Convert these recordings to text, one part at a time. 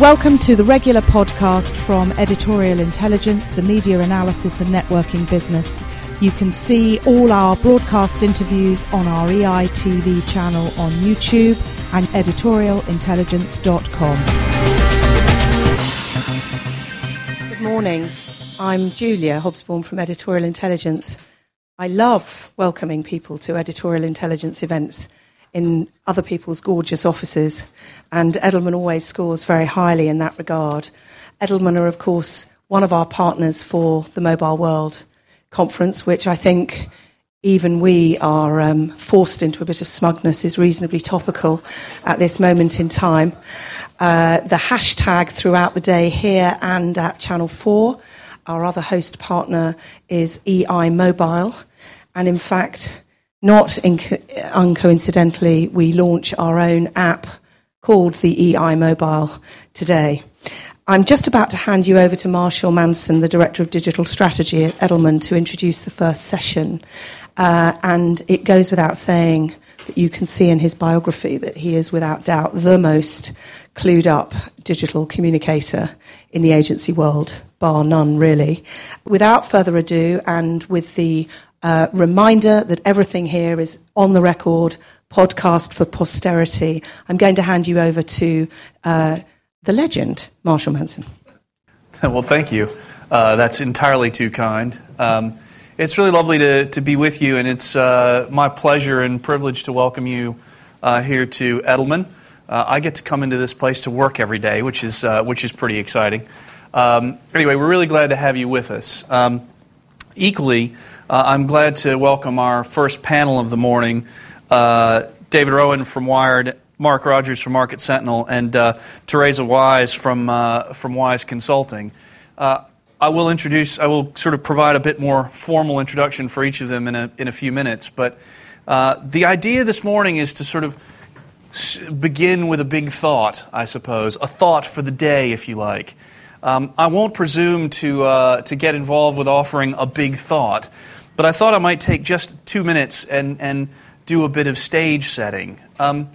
Welcome to the regular podcast from Editorial Intelligence, the media analysis and networking business. You can see all our broadcast interviews on our EITV channel on YouTube and editorialintelligence.com. Good morning. I'm Julia Hobsbawm from Editorial Intelligence. I love welcoming people to Editorial Intelligence events in other people's gorgeous offices, and Edelman always scores very highly in that regard. Edelman are, of course, one of our partners for the Mobile World Conference, which I think even we are um, forced into a bit of smugness is reasonably topical at this moment in time. Uh, the hashtag throughout the day here and at Channel 4, our other host partner is EI Mobile. And in fact, not inco- uncoincidentally, we launch our own app called the EI Mobile today. I'm just about to hand you over to Marshall Manson, the Director of Digital Strategy at Edelman, to introduce the first session. Uh, and it goes without saying that you can see in his biography that he is without doubt the most clued up digital communicator in the agency world, bar none, really. Without further ado, and with the uh, reminder that everything here is on the record, podcast for posterity. I'm going to hand you over to uh, the legend, Marshall Manson. Well, thank you. Uh, that's entirely too kind. Um, it's really lovely to, to be with you, and it's uh, my pleasure and privilege to welcome you uh, here to Edelman. Uh, I get to come into this place to work every day, which is, which is pretty exciting. Um, anyway, we're really glad to have you with us. Um, equally, uh, I'm glad to welcome our first panel of the morning uh, David Rowan from Wired, Mark Rogers from Market Sentinel, and uh, Teresa Wise from, uh, from Wise Consulting. Uh, I will introduce, I will sort of provide a bit more formal introduction for each of them in a, in a few minutes. But uh, the idea this morning is to sort of begin with a big thought, I suppose, a thought for the day, if you like. Um, I won't presume to, uh, to get involved with offering a big thought. But I thought I might take just two minutes and, and do a bit of stage setting. Um,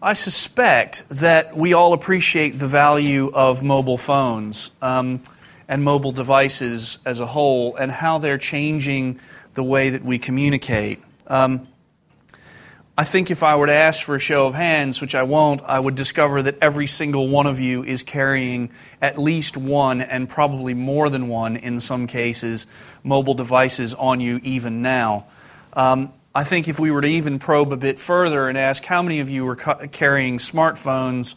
I suspect that we all appreciate the value of mobile phones um, and mobile devices as a whole and how they're changing the way that we communicate. Um, I think if I were to ask for a show of hands, which I won't, I would discover that every single one of you is carrying at least one, and probably more than one in some cases, mobile devices on you even now. Um, I think if we were to even probe a bit further and ask how many of you are ca- carrying smartphones,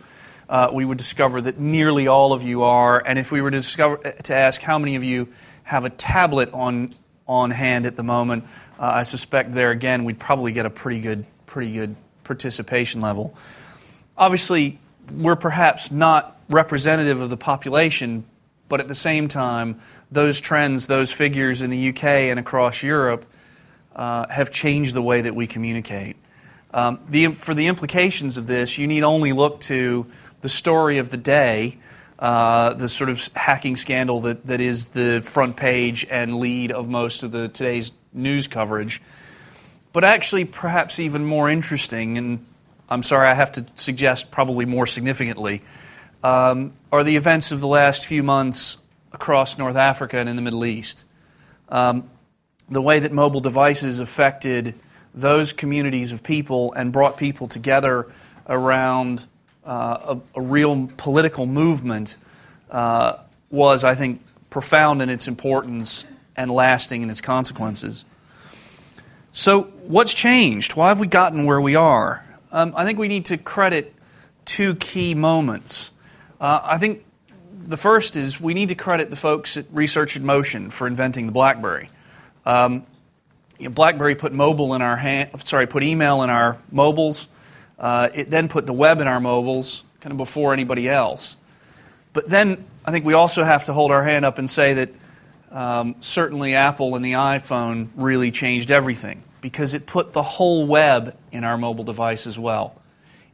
uh, we would discover that nearly all of you are. And if we were to, discover, to ask how many of you have a tablet on, on hand at the moment, uh, I suspect there again we'd probably get a pretty good pretty good participation level. Obviously, we're perhaps not representative of the population, but at the same time, those trends, those figures in the UK and across Europe uh, have changed the way that we communicate. Um, the, for the implications of this, you need only look to the story of the day, uh, the sort of hacking scandal that, that is the front page and lead of most of the today's news coverage. But actually, perhaps even more interesting, and I'm sorry I have to suggest probably more significantly, um, are the events of the last few months across North Africa and in the Middle East. Um, the way that mobile devices affected those communities of people and brought people together around uh, a, a, real political movement uh, was, I think, profound in its importance and lasting in its consequences. So, what's changed? Why have we gotten where we are? Um, I think we need to credit two key moments. Uh, I think the first is we need to credit the folks at Research in Motion for inventing the BlackBerry. Um, you know, BlackBerry put mobile in our hand, sorry, put email in our mobiles. Uh, it then put the web in our mobiles, kind of before anybody else. But then I think we also have to hold our hand up and say that um, certainly Apple and the iPhone really changed everything because it put the whole web in our mobile device as well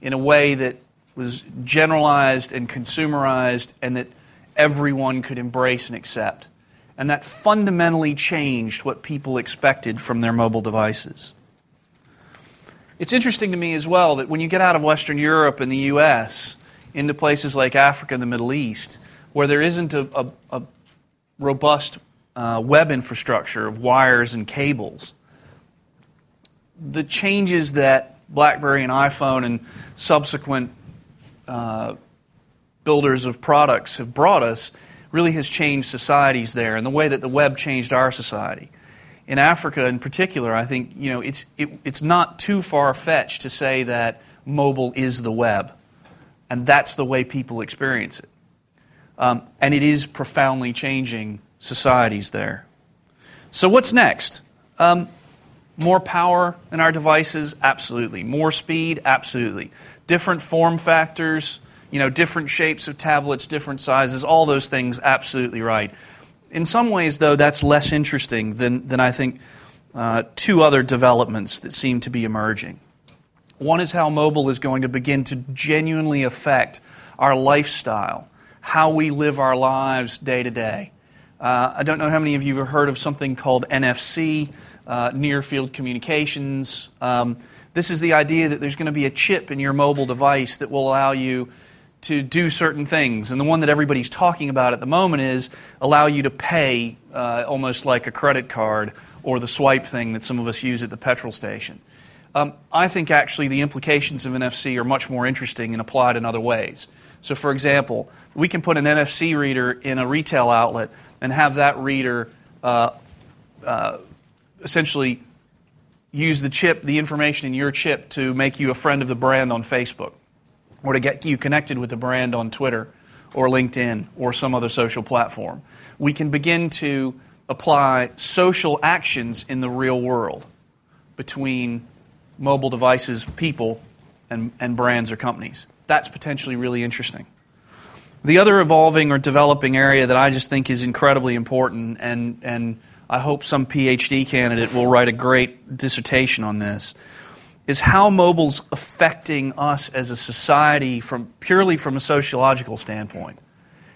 in a way that was generalized and consumerized and that everyone could embrace and accept. And that fundamentally changed what people expected from their mobile devices. It's interesting to me as well that when you get out of Western Europe and the U.S. into places like Africa and the Middle East, where there isn't a, a, a robust uh, web infrastructure of wires and cables, the changes that BlackBerry and iPhone and subsequent uh, builders of products have brought us really has changed societies there and the way that the web changed our society. In Africa, in particular, I think you know it's it, it's not too far fetched to say that mobile is the web, and that's the way people experience it. Um, and it is profoundly changing societies there. So, what's next? Um, more power in our devices? Absolutely. More speed? Absolutely. Different form factors, you know, different shapes of tablets, different sizes, all those things, absolutely right. In some ways, though, that's less interesting than, than I think uh, two other developments that seem to be emerging. One is how mobile is going to begin to genuinely affect our lifestyle, how we live our lives day to day. Uh, I don't know how many of you have heard of something called NFC, uh, near field communications. Um, this is the idea that there's going to be a chip in your mobile device that will allow you to do certain things. And the one that everybody's talking about at the moment is allow you to pay uh, almost like a credit card or the swipe thing that some of us use at the petrol station. Um, I think actually the implications of NFC are much more interesting and applied in other ways. So, for example, we can put an NFC reader in a retail outlet and have that reader uh, uh, essentially use the chip, the information in your chip, to make you a friend of the brand on Facebook or to get you connected with the brand on Twitter or LinkedIn or some other social platform. We can begin to apply social actions in the real world between mobile devices, people, and, and brands or companies. That's potentially really interesting. The other evolving or developing area that I just think is incredibly important and, and I hope some PhD candidate will write a great dissertation on this, is how mobile's affecting us as a society from purely from a sociological standpoint.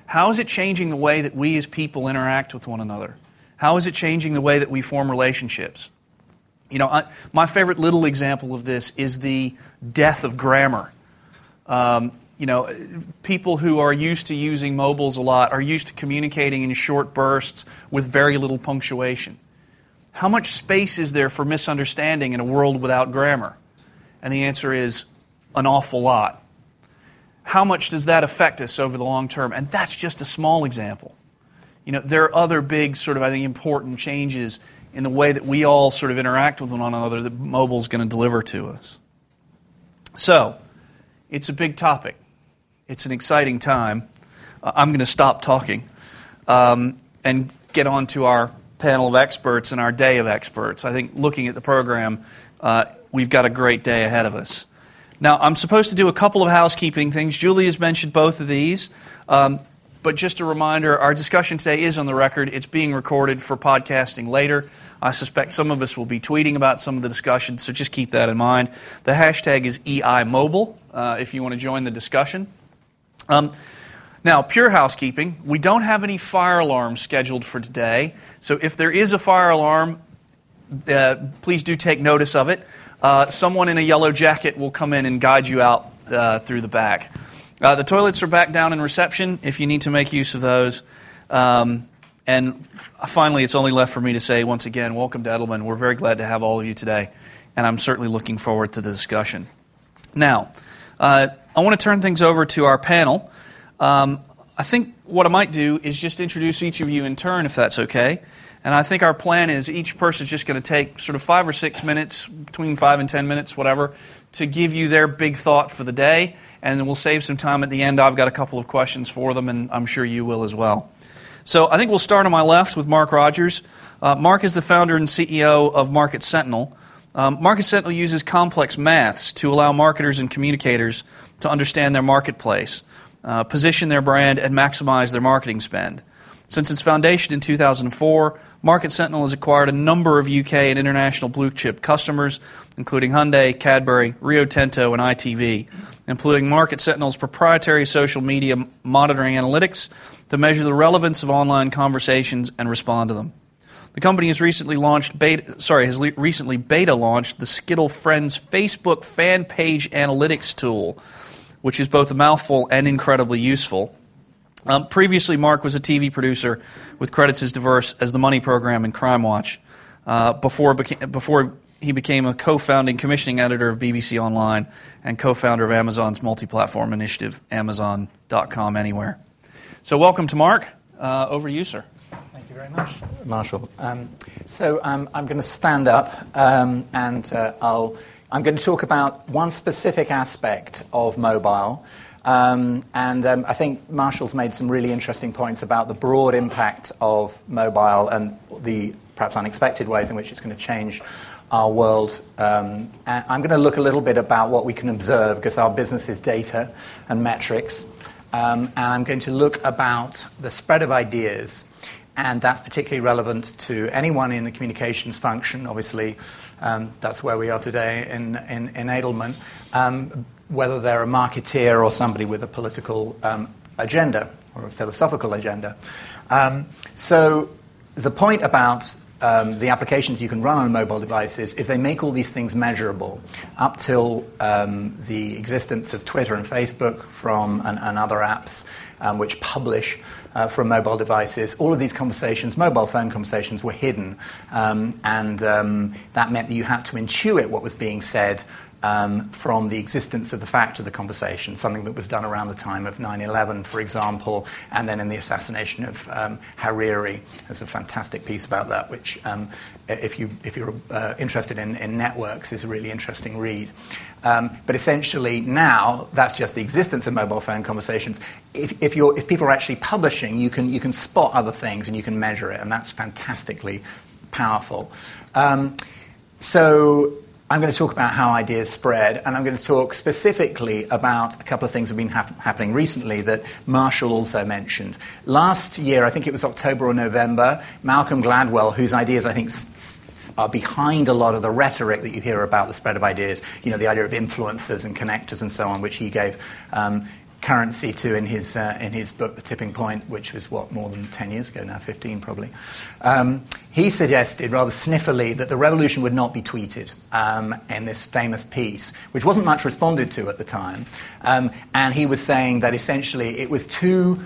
How is it changing the way that we as people interact with one another? How is it changing the way that we form relationships? You know, I, my favorite little example of this is the death of grammar. Um, you know, people who are used to using mobiles a lot are used to communicating in short bursts with very little punctuation. How much space is there for misunderstanding in a world without grammar? And the answer is an awful lot. How much does that affect us over the long term? And that's just a small example. You know, there are other big, sort of, I think, important changes in the way that we all sort of interact with one another that mobile is going to deliver to us. So, it's a big topic. It's an exciting time. I'm going to stop talking um, and get on to our panel of experts and our day of experts. I think looking at the program, uh, we've got a great day ahead of us. Now, I'm supposed to do a couple of housekeeping things. Julie has mentioned both of these. Um, but just a reminder our discussion today is on the record. It's being recorded for podcasting later. I suspect some of us will be tweeting about some of the discussion, so just keep that in mind. The hashtag is EIMobile uh, if you want to join the discussion. Um, now, pure housekeeping. We don't have any fire alarms scheduled for today. So if there is a fire alarm, uh, please do take notice of it. Uh, someone in a yellow jacket will come in and guide you out uh, through the back. Uh, the toilets are back down in reception if you need to make use of those. Um, and finally, it's only left for me to say once again, welcome to Edelman. We're very glad to have all of you today, and I'm certainly looking forward to the discussion. Now, uh, I want to turn things over to our panel. Um, I think what I might do is just introduce each of you in turn, if that's okay. And I think our plan is each person is just going to take sort of five or six minutes, between five and ten minutes, whatever, to give you their big thought for the day. And then we'll save some time at the end. I've got a couple of questions for them, and I'm sure you will as well. So I think we'll start on my left with Mark Rogers. Uh, Mark is the founder and CEO of Market Sentinel. Um, Market Sentinel uses complex maths to allow marketers and communicators to understand their marketplace, uh, position their brand, and maximize their marketing spend. Since its foundation in 2004, Market Sentinel has acquired a number of UK and international blue chip customers, including Hyundai, Cadbury, Rio Tinto, and ITV, employing Market Sentinel's proprietary social media monitoring analytics to measure the relevance of online conversations and respond to them. The company has recently launched beta, sorry, has le- recently beta launched the Skittle Friends Facebook fan page analytics tool, which is both a mouthful and incredibly useful. Um, previously, Mark was a TV producer with credits as diverse as The Money Program and Crime Watch. Uh, before, beca- before he became a co-founding commissioning editor of BBC Online and co-founder of Amazon's multi-platform initiative, Amazon.com Anywhere. So, welcome to Mark. Uh, over to you, sir. Thank you very much, Marshall. Um, so, um, I'm going to stand up um, and uh, I'll, I'm going to talk about one specific aspect of mobile. Um, and um, I think Marshall's made some really interesting points about the broad impact of mobile and the perhaps unexpected ways in which it's going to change our world. Um, I'm going to look a little bit about what we can observe because our business is data and metrics. Um, and I'm going to look about the spread of ideas. And that's particularly relevant to anyone in the communications function. Obviously, um, that's where we are today in, Edelman. Um, whether they're a marketeer or somebody with a political um, agenda or a philosophical agenda. So, the point about the applications you can run on mobile devices is they make all these things measurable. Up till the existence of Twitter and Facebook from and, other apps which publish uh, from mobile devices, all of these conversations, mobile phone conversations, were hidden, um, and um, that meant that you had to intuit what was being said um, from the existence of the fact of the conversation, something that was done around the time of 9 11, for example, and then in the assassination of um, Hariri. There's a fantastic piece about that, which, um, if, you, if you're uh, interested in, in, networks, is a really interesting read. Um, but essentially, now that's just the existence of mobile phone conversations. If, if, if people are actually publishing, you can, you can spot other things and you can measure it, and that's fantastically powerful. Um, so, I'm going to talk about how ideas spread, and I'm going to talk specifically about a couple of things that have been hap- happening recently that Marshall also mentioned. Last year, I think it was October or November, Malcolm Gladwell, whose ideas I think s- are behind a lot of the rhetoric that you hear about the spread of ideas, you know, the idea of influencers and connectors and so on, which he gave um, currency to in his, uh, in his book, The Tipping Point, which was what, more than 10 years ago now, 15 probably. Um, he suggested rather sniffily that the revolution would not be tweeted um, in this famous piece, which wasn't much responded to at the time. Um, and he was saying that essentially it was too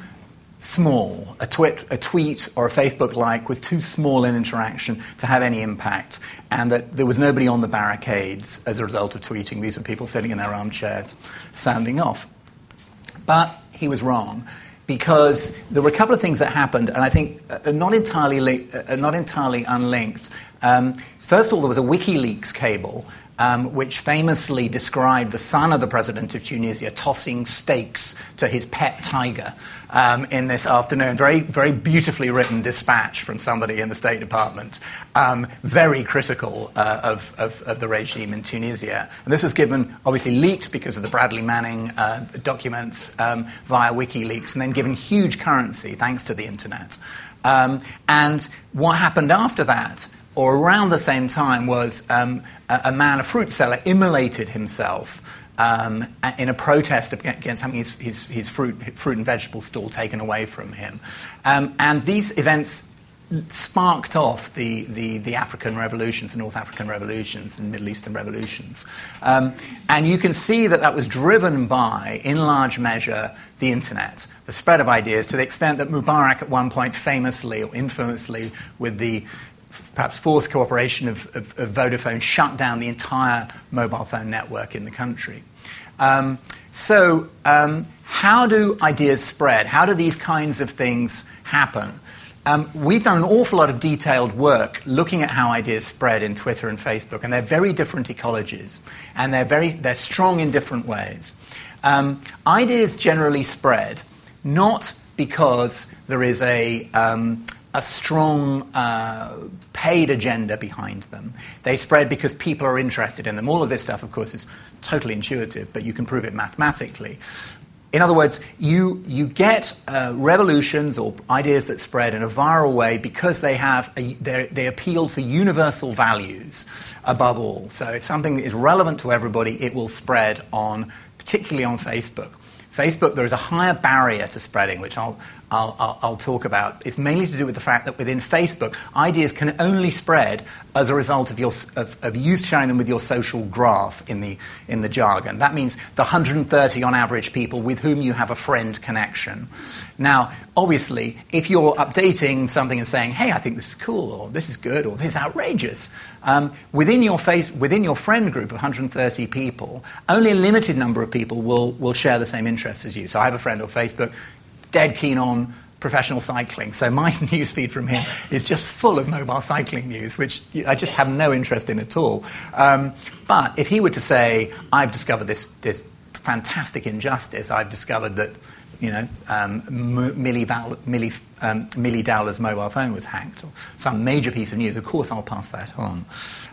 small. A tweet, a tweet or a Facebook like was too small an interaction to have any impact, and that there was nobody on the barricades as a result of tweeting. These were people sitting in their armchairs, sounding off. But he was wrong because there were a couple of things that happened, and I think uh, not, entirely li- uh, not entirely unlinked. Um, first of all, there was a WikiLeaks cable um, which famously described the son of the president of Tunisia tossing steaks to his pet tiger um, in this afternoon. Very, very beautifully written dispatch from somebody in the State Department, um, very critical uh, of, of, of, the regime in Tunisia. And this was given, obviously, leaked because of the Bradley Manning uh, documents um, via WikiLeaks, and then given huge currency thanks to the internet. Um, and what happened after that or around the same time, was um, a, a, man, a fruit seller, immolated himself um, in a protest against having his, his, his, fruit, fruit and vegetable stall taken away from him. Um, and these events sparked off the, the, the, African revolutions, the North African revolutions, and Middle Eastern revolutions. Um, and you can see that that was driven by, in large measure, the internet, the spread of ideas, to the extent that Mubarak at one point famously or infamously, with the perhaps forced cooperation of, of, of, Vodafone shut down the entire mobile phone network in the country. Um, so, um, how do ideas spread? How do these kinds of things happen? Um, we've done an awful lot of detailed work looking at how ideas spread in Twitter and Facebook, and they're very different ecologies, and they're, very, they're strong in different ways. Um, ideas generally spread not because there is a, um, a strong uh, paid agenda behind them. They spread because people are interested in them. All of this stuff, of course, is totally intuitive, but you can prove it mathematically. In other words, you, you get uh, revolutions or ideas that spread in a viral way because they, have a, they appeal to universal values above all. So if something is relevant to everybody, it will spread on, particularly on Facebook. Facebook, there is a higher barrier to spreading, which I'll I'll, I'll, I'll, talk about. It's mainly to do with the fact that within Facebook, ideas can only spread as a result of, your, of, of you sharing them with your social graph in the, in the jargon. That means the 130 on average people with whom you have a friend connection. Now, obviously, if you're updating something and saying, hey, I think this is cool, or this is good, or this is outrageous, um, within, your face, within your friend group of 130 people, only a limited number of people will, will share the same interests as you. So I have a friend on Facebook dead keen on professional cycling. So my newsfeed from him is just full of mobile cycling news, which I just have no interest in at all. Um, but if he were to say, I've discovered this, this fantastic injustice, I've discovered that you know, um, Milly, Val- Milly, um, Milly Dowler's mobile phone was hacked, or some major piece of news, of course I'll pass that on.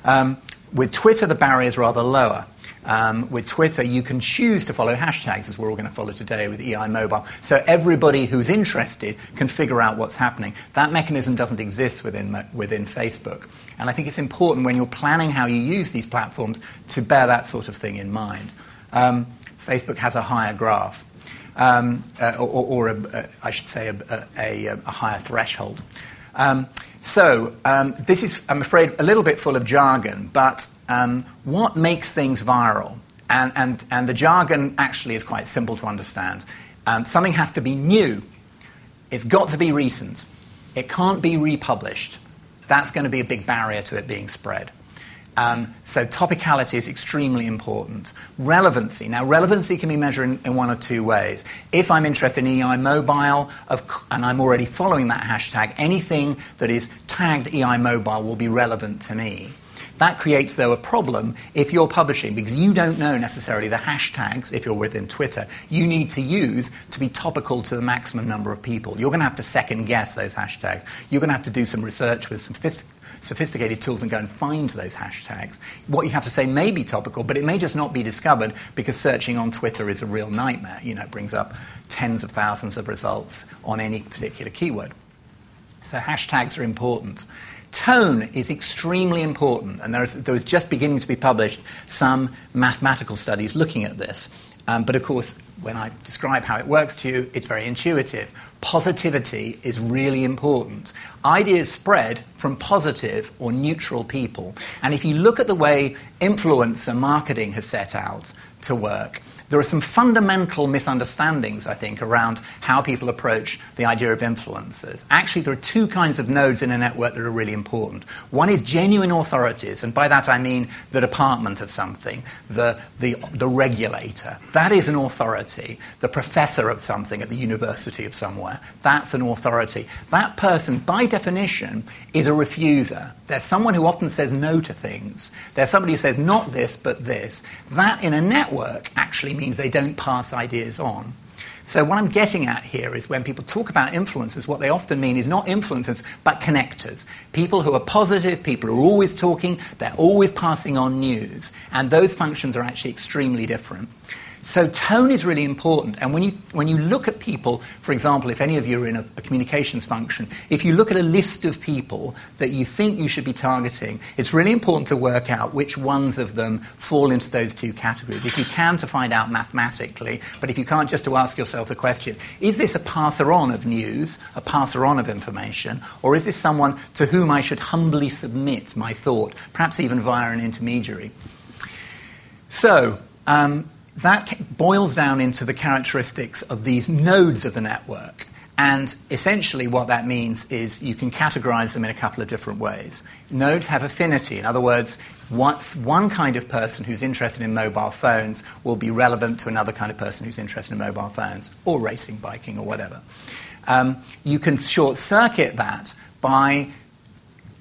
Um, with Twitter, the barrier is rather lower. Um, with Twitter, you can choose to follow hashtags, as we're all going to follow today with EI Mobile. So everybody who's interested can figure out what's happening. That mechanism doesn't exist within, within Facebook. And I think it's important when you're planning how you use these platforms to bear that sort of thing in mind. Um, Facebook has a higher graph. Um, uh, or, or a, a, I should say, a, a, a higher threshold. Um, so, um, this is, I'm afraid, a little bit full of jargon, but um, what makes things viral? And, and, and the jargon actually is quite simple to understand. Um, something has to be new, it's got to be recent, it can't be republished. That's going to be a big barrier to it being spread. Um, so topicality is extremely important. Relevancy. Now, relevancy can be measured in, one of two ways. If I'm interested in EI Mobile and I'm already following that hashtag, anything that is tagged EI Mobile will be relevant to me. That creates, though, a problem if you're publishing because you don't know necessarily the hashtags, if you're within Twitter, you need to use to be topical to the maximum number of people. You're going to have to second guess those hashtags. You're going to have to do some research with some sophisticated tools and go and find those hashtags. What you have to say may be topical, but it may just not be discovered because searching on Twitter is a real nightmare. You know, it brings up tens of thousands of results on any particular keyword. So hashtags are important. Tone is extremely important, and there is, there is just beginning to be published some mathematical studies looking at this. Um, but of course, when I describe how it works to you, it's very intuitive. Positivity is really important. Ideas spread from positive or neutral people. And if you look at the way influencer marketing has set out to work, there are some fundamental misunderstandings, I think, around how people approach the idea of influencers. Actually, there are two kinds of nodes in a network that are really important. One is genuine authorities, and by that I mean the department of something, the, the, the regulator. That is an authority. The professor of something at the university of somewhere. That's an authority. That person, by definition, is a refuser. There's someone who often says no to things. There's somebody who says not this, but this. That in a network actually means they don't pass ideas on. So, what I'm getting at here is when people talk about influencers, what they often mean is not influencers, but connectors. People who are positive, people who are always talking, they're always passing on news. And those functions are actually extremely different. So tone is really important. And when you, when you look at people, for example, if any of you are in a, a, communications function, if you look at a list of people that you think you should be targeting, it's really important to work out which ones of them fall into those two categories. If you can, to find out mathematically, but if you can't, just to ask yourself the question is this a passer on of news, a passer on of information, or is this someone to whom I should humbly submit my thought, perhaps even via an intermediary? So, um, that boils down into the characteristics of these nodes of the network. And essentially, what that means is you can categorize them in a couple of different ways. Nodes have affinity. In other words, once one kind of person who's interested in mobile phones will be relevant to another kind of person who's interested in mobile phones, or racing, biking, or whatever. Um, you can short circuit that by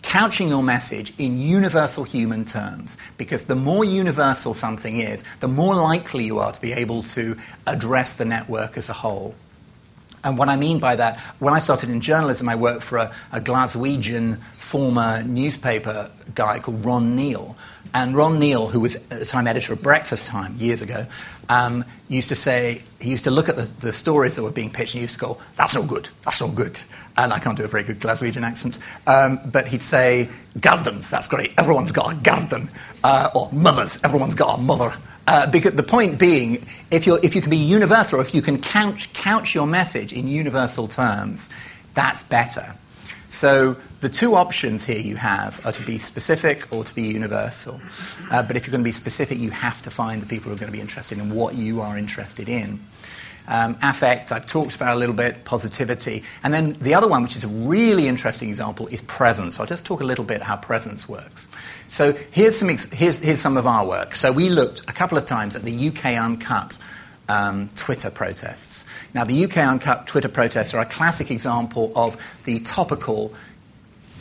couching your message in universal human terms because the more universal something is, the more likely you are to be able to address the network as a whole. And what I mean by that, when I started in journalism, I worked for a, a Glaswegian former newspaper guy called Ron Neil. And Ron Neil, who was at the time editor of Breakfast Time years ago, um, used to say, he used to look at the, the, stories that were being pitched and he used to go, that's no good, that's no good. And I can't do a very good Glaswegian accent. Um, but he'd say, gardens, that's great, everyone's got a garden. Uh, or mothers, everyone's got a mother. Uh, because the point being, if, you if you can be universal, or if you can couch, couch your message in universal terms, that's better. So the two options here you have are to be specific or to be universal. Uh, but if you're going to be specific, you have to find the people who are going to be interested in what you are interested in. Um, affect, I've talked about a little bit, positivity. And then the other one, which is a really interesting example, is presence. I'll just talk a little bit how presence works. So here's some, ex- here's, here's some of our work. So we looked a couple of times at the UK Uncut um, Twitter protests. Now, the UK Uncut Twitter protests are a classic example of the topical,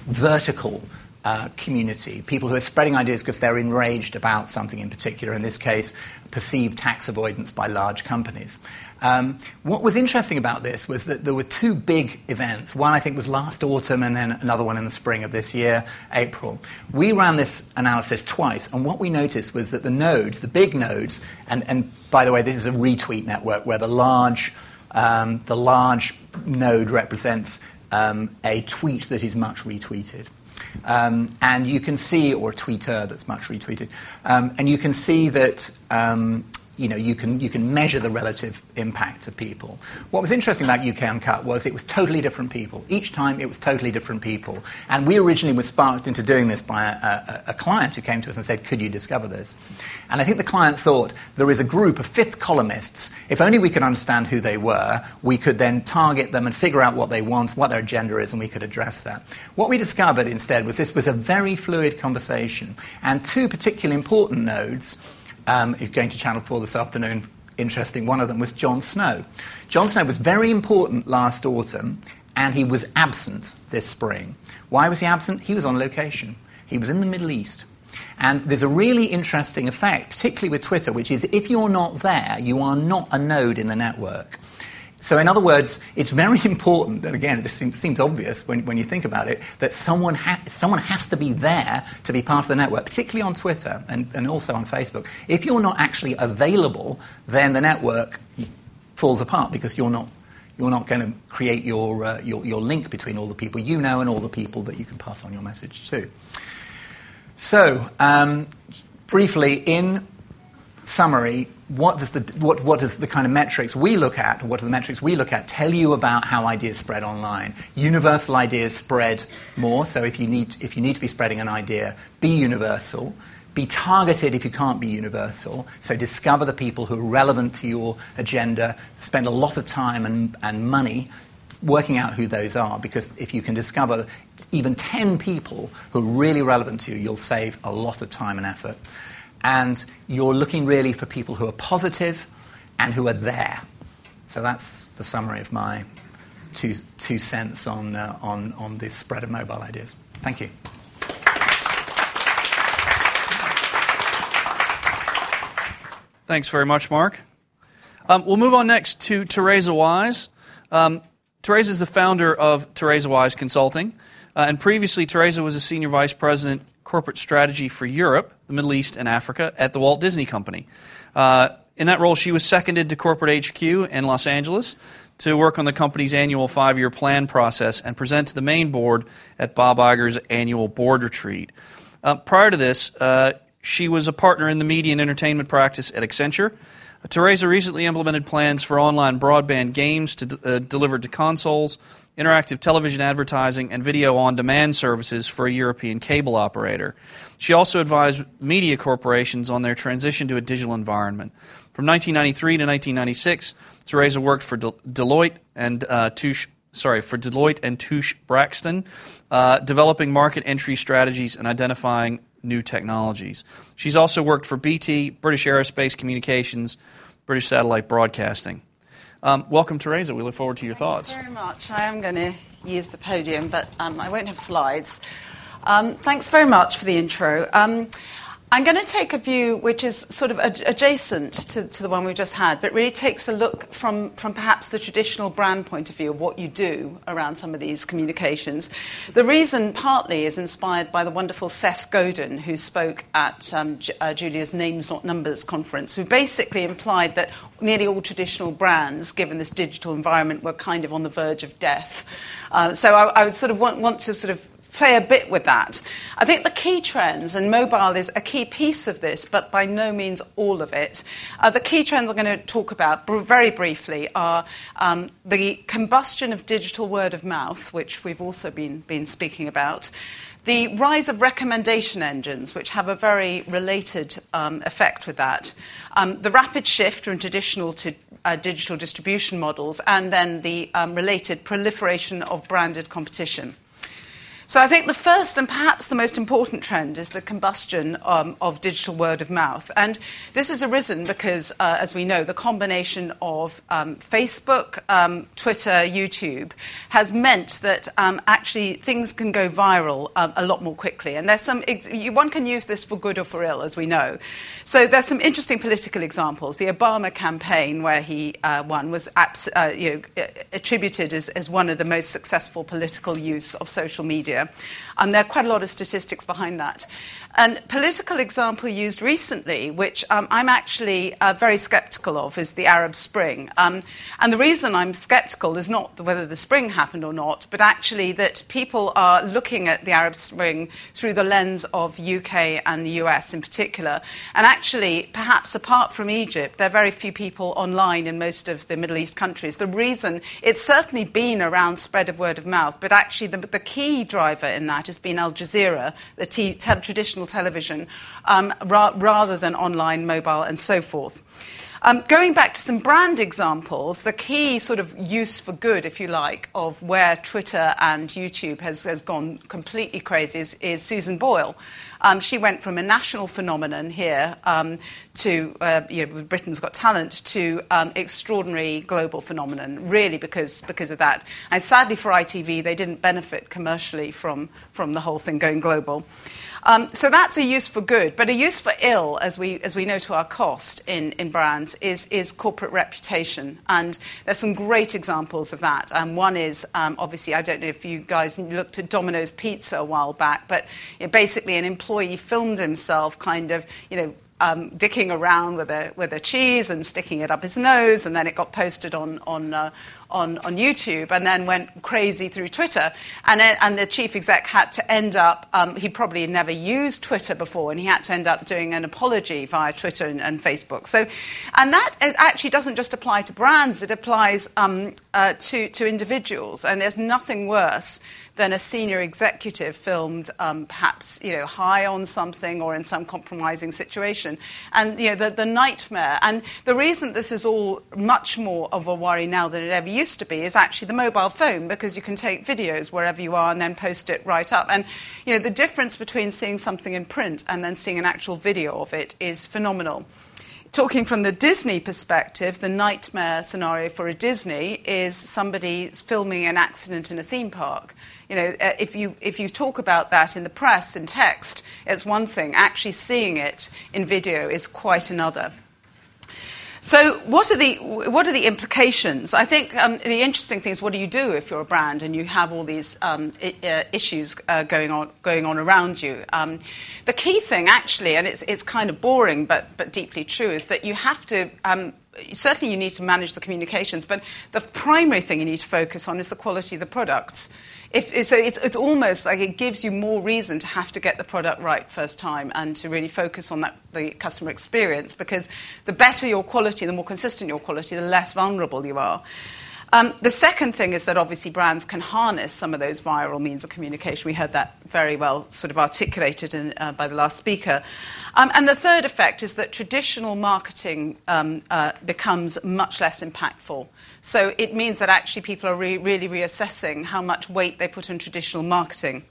vertical uh, community, people who are spreading ideas because they're enraged about something in particular, in this case, perceived tax avoidance by large companies. Um, what was interesting about this was that there were two big events. One, I think, was last autumn, and then another one in the spring of this year, April. We ran this analysis twice, and what we noticed was that the nodes, the big nodes, and, and by the way, this is a retweet network where the large, um, the large node represents um, a tweet that is much retweeted. Um, and you can see, or a tweeter that's much retweeted, um, and you can see that um, you know, you can, you can measure the relative impact of people. What was interesting about UK Uncut was it was totally different people. Each time it was totally different people. And we originally were sparked into doing this by a, a, a client who came to us and said, Could you discover this? And I think the client thought there is a group of fifth columnists. If only we could understand who they were, we could then target them and figure out what they want, what their agenda is, and we could address that. What we discovered instead was this was a very fluid conversation. And two particularly important nodes um, is going to Channel 4 this afternoon. Interesting. One of them was Jon Snow. Jon Snow was very important last autumn, and he was absent this spring. Why was he absent? He was on location. He was in the Middle East. And there's a really interesting effect, particularly with Twitter, which is if you're not there, you are not a node in the network. So, in other words, it's very important, and again, this seems, seems obvious when, when, you think about it, that someone, ha- someone has to be there to be part of the network, particularly on Twitter and, and also on Facebook. If you're not actually available, then the network falls apart because you're not, you're not going to create your, uh, your, your link between all the people you know and all the people that you can pass on your message to. So, um, briefly, in summary, what does, the, what, what does the kind of metrics we look at, what are the metrics we look at, tell you about how ideas spread online? Universal ideas spread more, so if you need, if you need to be spreading an idea, be universal. Be targeted if you can't be universal. So discover the people who are relevant to your agenda. Spend a lot of time and, and money working out who those are because if you can discover even 10 people who are really relevant to you, you'll save a lot of time and effort and you're looking really for people who are positive and who are there. So that's the summary of my two, two cents on, uh, on, on this spread of mobile ideas. Thank you. Thanks very much, Mark. Um, we'll move on next to Teresa Wise. Um, Teresa is the founder of Teresa Wise Consulting, uh, and previously Teresa was a senior vice president corporate strategy for Europe, the Middle East, and Africa at the Walt Disney Company. Uh, in that role, she was seconded to corporate HQ in Los Angeles to work on the company's annual five year plan process and present to the main board at Bob Iger's annual board retreat. Uh, prior to this, uh, she was a partner in the media and entertainment practice at Accenture. Teresa recently implemented plans for online broadband games to, uh, delivered to consoles interactive television advertising, and video on demand services for a European cable operator. She also advised media corporations on their transition to a digital environment. From 1993 to 1996, Teresa worked for Deloitte and uh, Touche, sorry, for Deloitte and Touche Braxton, uh, developing market entry strategies and identifying new technologies. She's also worked for BT, British Aerospace Communications, British Satellite Broadcasting. Um, welcome, Teresa. We look forward to your thoughts. Thank you very much. I am going to use the podium, but um, I won't have slides. Um, thanks very much for the intro. I'm going to take a view which is sort of adjacent to, to, the one we've just had, but really takes a look from, from perhaps the traditional brand point of view of what you do around some of these communications. The reason partly is inspired by the wonderful Seth Godin, who spoke at um, uh, Julia's Names Not Numbers conference, who basically implied that nearly all traditional brands, given this digital environment, were kind of on the verge of death. Uh, so I, I would sort of want, want to sort of play a bit with that. I think the key trends, and mobile is a key piece of this, but by no means all of it. Uh, the key trends I'm going to talk about very briefly are um, the combustion of digital word of mouth, which we've also been, been speaking about. The rise of recommendation engines, which have a very related um, effect with that. Um, the rapid shift from traditional to uh, digital distribution models, and then the um, related proliferation of branded competition. So I think the first and perhaps the most important trend is the combustion um, of digital word of mouth. And this has arisen because, uh, as we know, the combination of um, Facebook, um, Twitter, YouTube has meant that um, actually things can go viral um, a lot more quickly. And there's some, one can use this for good or for ill, as we know. So there's some interesting political examples. The Obama campaign, where he uh, won, was abs- uh, you know, attributed as, as one of the most successful political use of social media. And um, there are quite a lot of statistics behind that. And political example used recently, which um, I'm actually uh, very sceptical of, is the Arab Spring. Um, and the reason I'm sceptical is not whether the spring happened or not, but actually that people are looking at the Arab Spring through the lens of UK and the US in particular. And actually, perhaps apart from Egypt, there are very few people online in most of the Middle East countries. The reason it's certainly been around spread of word of mouth, but actually the, the key driver in that has been Al Jazeera, the t- traditional television um, ra- rather than online, mobile, and so forth. Um, going back to some brand examples, the key sort of use for good, if you like, of where Twitter and YouTube has, has gone completely crazy is, is Susan Boyle. Um, she went from a national phenomenon here um, to, uh, you know, Britain's Got Talent to um, extraordinary global phenomenon, really because, because of that. And sadly for ITV, they didn't benefit commercially from, from the whole thing going global. Um, so that's a use for good, but a use for ill, as we, as we know to our cost in, in brands, is, is corporate reputation. And there's some great examples of that. Um, one is, um, obviously, I don't know if you guys looked at Domino's Pizza a while back, but basically an employee filmed himself kind of, you know, um, dicking around with a, with a cheese and sticking it up his nose, and then it got posted on, on, uh, on, on YouTube and then went crazy through Twitter. And, and the chief exec had to end up, um, he probably never used Twitter before, and he had to end up doing an apology via Twitter and, and Facebook. So, and that actually doesn't just apply to brands, it applies um, uh, to, to individuals. And there's nothing worse than a senior executive filmed um, perhaps you know high on something or in some compromising situation and you know the, the nightmare and the reason this is all much more of a worry now than it ever used to be is actually the mobile phone because you can take videos wherever you are and then post it right up. And you know the difference between seeing something in print and then seeing an actual video of it is phenomenal. Talking from the Disney perspective, the nightmare scenario for a Disney is somebody filming an accident in a theme park. You know, uh, if you, if you talk about that in the press, in text, it's one thing. Actually seeing it in video is quite another. So, what are the what are the implications? I think um, the interesting thing is, what do you do if you're a brand and you have all these um, I- uh, issues uh, going on going on around you? Um, the key thing, actually, and it's it's kind of boring but but deeply true, is that you have to um, certainly you need to manage the communications, but the primary thing you need to focus on is the quality of the products. If, so it's, it's almost like it gives you more reason to have to get the product right first time and to really focus on that, the customer experience because the better your quality, the more consistent your quality, the less vulnerable you are. Um, the second thing is that obviously brands can harness some of those viral means of communication. We heard that very well sort of articulated in, uh, by the last speaker. Um, and the third effect is that traditional marketing um, uh, becomes much less impactful. So it means that actually people are re- really reassessing how much weight they put on traditional marketing.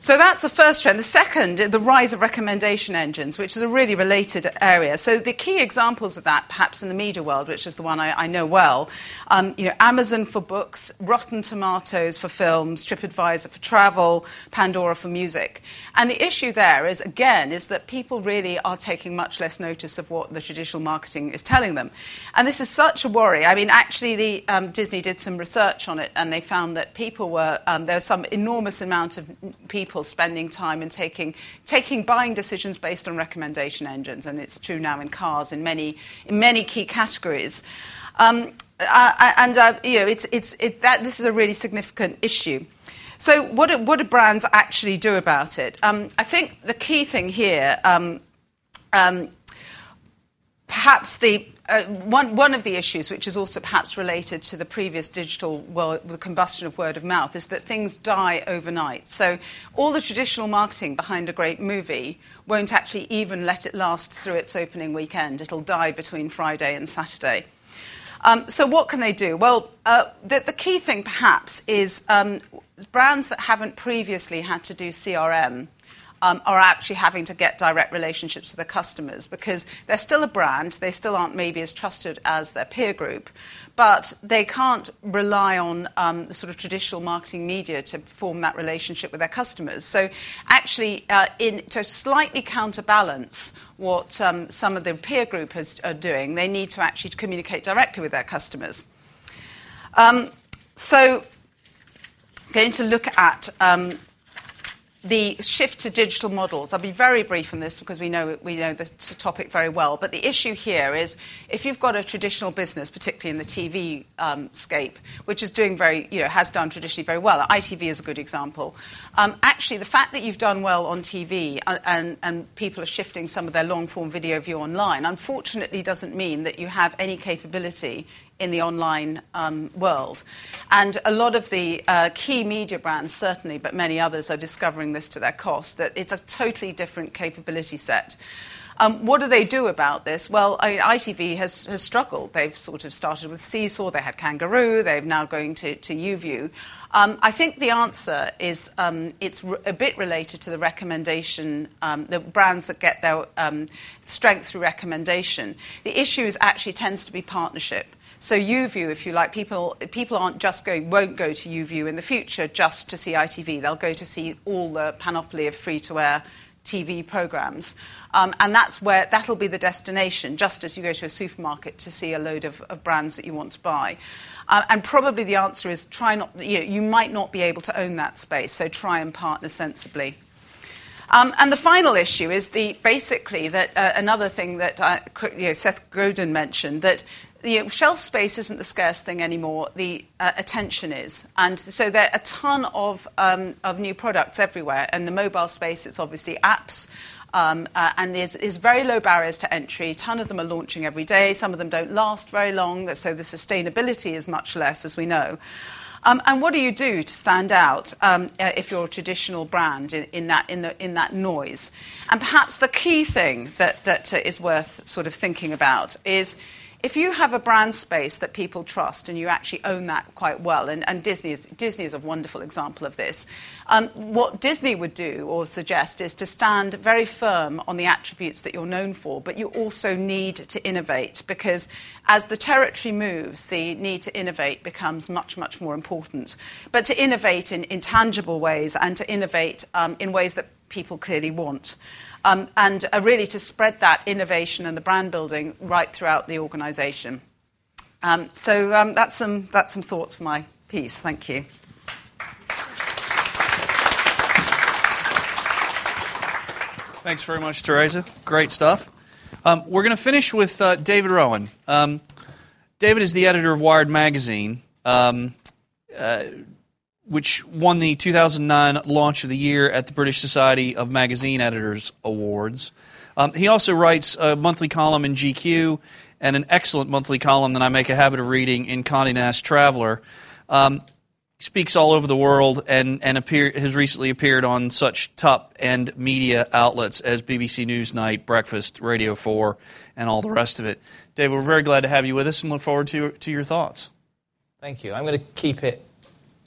So that's the first trend. The second, the rise of recommendation engines, which is a really related area. So the key examples of that, perhaps in the media world, which is the one I, I know well, um, you know, Amazon for books, Rotten Tomatoes for films, TripAdvisor for travel, Pandora for music. And the issue there is, again, is that people really are taking much less notice of what the traditional marketing is telling them. And this is such a worry. I mean, actually, the, um, Disney did some research on it, and they found that people were, um, there was some enormous amount of people people spending time and taking, taking buying decisions based on recommendation engines, and it's true now in cars in many, in many key categories. Um, uh, and uh, you know, it's, it's, it, that, this is a really significant issue. So, what do, what do brands actually do about it? Um, I think the key thing here, um, um, perhaps the uh, one, one of the issues, which is also perhaps related to the previous digital world, the combustion of word of mouth, is that things die overnight. So all the traditional marketing behind a great movie won't actually even let it last through its opening weekend. It'll die between Friday and Saturday. Um, so what can they do? Well, uh, the, the, key thing perhaps is um, brands that haven't previously had to do CRM um, are actually having to get direct relationships with their customers because they're still a brand, they still aren't maybe as trusted as their peer group, but they can't rely on um, the sort of traditional marketing media to form that relationship with their customers. So, actually, uh, in, to slightly counterbalance what um, some of the peer group is, are doing, they need to actually communicate directly with their customers. Um, so, going to look at um, the shift to digital models. I'll be very brief on this because we know, we know this topic very well. But the issue here is if you've got a traditional business, particularly in the TV um, scape, which is doing very, you know, has done traditionally very well, ITV is a good example. Um, actually, the fact that you've done well on TV and, and, and people are shifting some of their long form video view online, unfortunately, doesn't mean that you have any capability in the online um, world. And a lot of the uh, key media brands, certainly, but many others, are discovering this to their cost, that it's a totally different capability set. Um, what do they do about this? Well, I ITV has, has struggled. They've sort of started with Seesaw, they had Kangaroo, they're now going to, to YouView. Um, I think the answer is um, it's a bit related to the recommendation, um, the brands that get their um, strength through recommendation. The issue is actually tends to be partnership. So YouView, if you like, people people aren't just going won't go to YouView in the future just to see ITV. They'll go to see all the panoply of free to air TV programs. Um, and that's where that'll be the destination, just as you go to a supermarket to see a load of, of brands that you want to buy. Uh, and probably the answer is try not, you, know, you might not be able to own that space, so try and partner sensibly. Um, and the final issue is the basically that uh, another thing that uh, you know, Seth Godin mentioned that the shelf space isn't the scarce thing anymore. The uh, attention is, and so there are a ton of um, of new products everywhere. And the mobile space, it's obviously apps. Um, uh, and there's, there's, very low barriers to entry. A ton of them are launching every day. Some of them don't last very long, so the sustainability is much less, as we know. Um, and what do you do to stand out um, uh, if you're a traditional brand in, in, that, in, the, in that noise? And perhaps the key thing that, that uh, is worth sort of thinking about is if you have a brand space that people trust and you actually own that quite well, and, and Disney, is, Disney is a wonderful example of this, um, what Disney would do or suggest is to stand very firm on the attributes that you're known for, but you also need to innovate because as the territory moves, the need to innovate becomes much, much more important. But to innovate in, in tangible ways and to innovate um, in ways that people clearly want um, and uh, really to spread that innovation and the brand building right throughout the organisation. Um, so um, that's, some, that's some thoughts for my piece. Thank you. Thanks very much, Teresa. Great stuff. Um, we're going to finish with uh, David Rowan. Um, David is the editor of Wired Magazine. Um, uh, which won the 2009 Launch of the Year at the British Society of Magazine Editors Awards. Um, he also writes a monthly column in GQ and an excellent monthly column that I make a habit of reading in Condé Nast Traveler. Um, speaks all over the world and, and appear, has recently appeared on such top end media outlets as BBC Newsnight, Breakfast, Radio 4, and all the rest of it. Dave, we're very glad to have you with us and look forward to, to your thoughts. Thank you. I'm going to keep it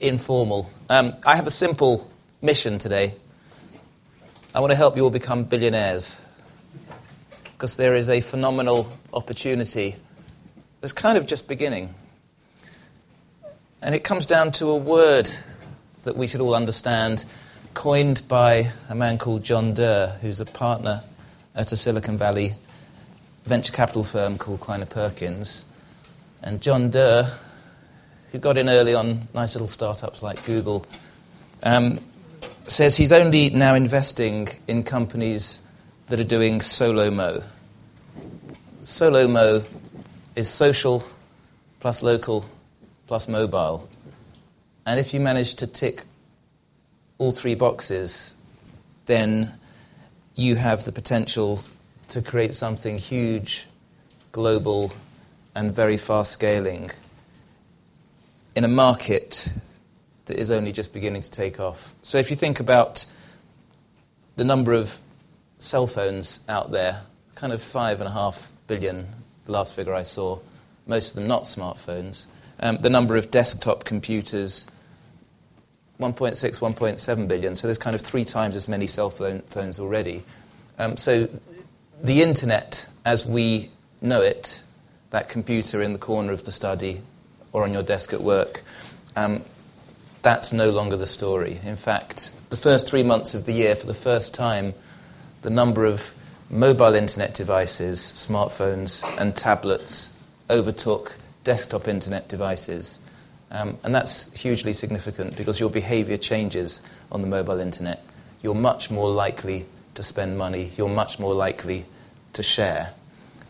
informal. Um, I have a simple mission today. I want to help you all become billionaires because there is a phenomenal opportunity that's kind of just beginning. And it comes down to a word that we should all understand, coined by a man called John Doerr, who's a partner at a Silicon Valley venture capital firm called Kleiner Perkins. And John Doerr who got in early on nice little startups like Google, um, says he's only now investing in companies that are doing solo mo. Solo mo is social plus local plus mobile. And if you manage to tick all three boxes, then you have the potential to create something huge, global, and very fast scaling in a market that is only just beginning to take off. So if you think about the number of cell phones out there, kind of five and a half billion, the last figure I saw, most of them not smartphones. Um, the number of desktop computers, 1.6, 1.7 billion. So there's kind of three times as many cell phone, phones already. Um, so the internet, as we know it, that computer in the corner of the study or on your desk at work, um, that's no longer the story. In fact, the first three months of the year, for the first time, the number of mobile internet devices, smartphones, and tablets overtook desktop internet devices. Um, and that's hugely significant because your behavior changes on the mobile internet. You're much more likely to spend money, you're much more likely to share.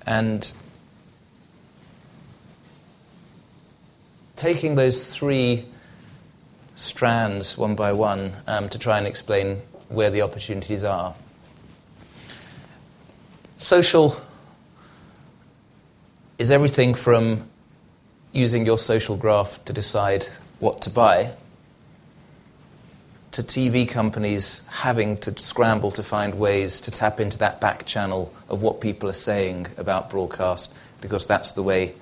And taking those three strands one by one um, to try and explain where the opportunities are. Social is everything from using your social graph to decide what to buy to TV companies having to scramble to find ways to tap into that back channel of what people are saying about broadcast because that's the way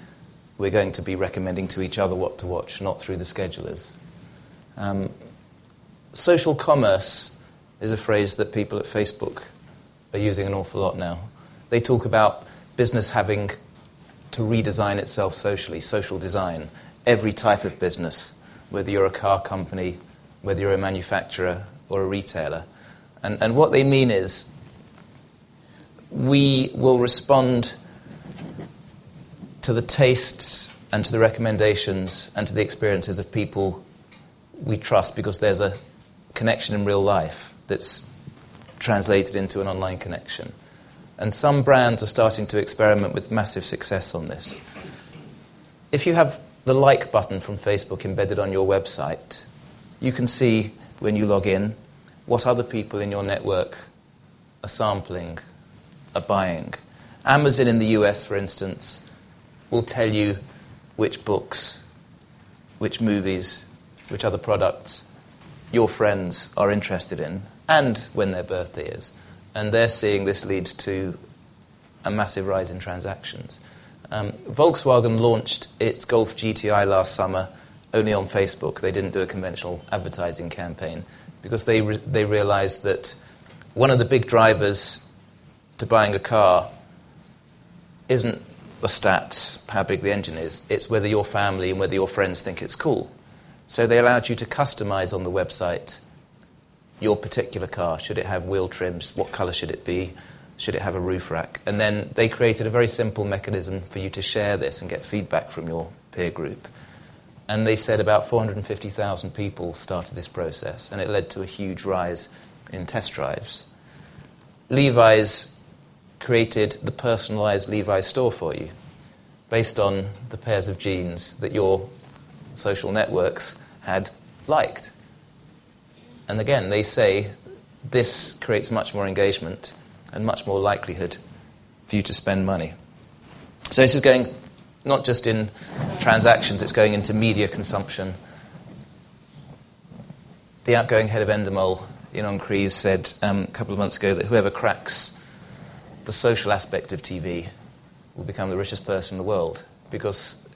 we're going to be recommending to each other what to watch, not through the schedulers. Um, social commerce is a phrase that people at Facebook are using an awful lot now. They talk about business having to redesign itself socially, social design. Every type of business, whether you're a car company, whether you're a manufacturer or a retailer. And, and what they mean is we will respond to the tastes and to the recommendations and to the experiences of people we trust because there's a connection in real life that's translated into an online connection. And some brands are starting to experiment with massive success on this. If you have the like button from Facebook embedded on your website, you can see when you log in what other people in your network are sampling, are buying. Amazon in the US, for instance, will tell you which books, which movies, which other products your friends are interested in, and when their birthday is. And they're seeing this lead to a massive rise in transactions. Um, Volkswagen launched its Golf GTI last summer only on Facebook. They didn't do a conventional advertising campaign because they, re- they realized that one of the big drivers to buying a car isn't the stats, how big the engine is, it's whether your family and whether your friends think it's cool. So they allowed you to customize on the website your particular car. Should it have wheel trims? What color should it be? Should it have a roof rack? And then they created a very simple mechanism for you to share this and get feedback from your peer group. And they said about 450,000 people started this process, and it led to a huge rise in test drives. Levi's created the personalized Levi's store for you based on the pairs of jeans that your social networks had liked. And again, they say this creates much more engagement and much more likelihood for you to spend money. So this is going not just in transactions, it's going into media consumption. The outgoing head of Endemol, Ynon Kreiz, said um, a couple of months ago that whoever cracks the social aspect of TV will become the richest person in the world because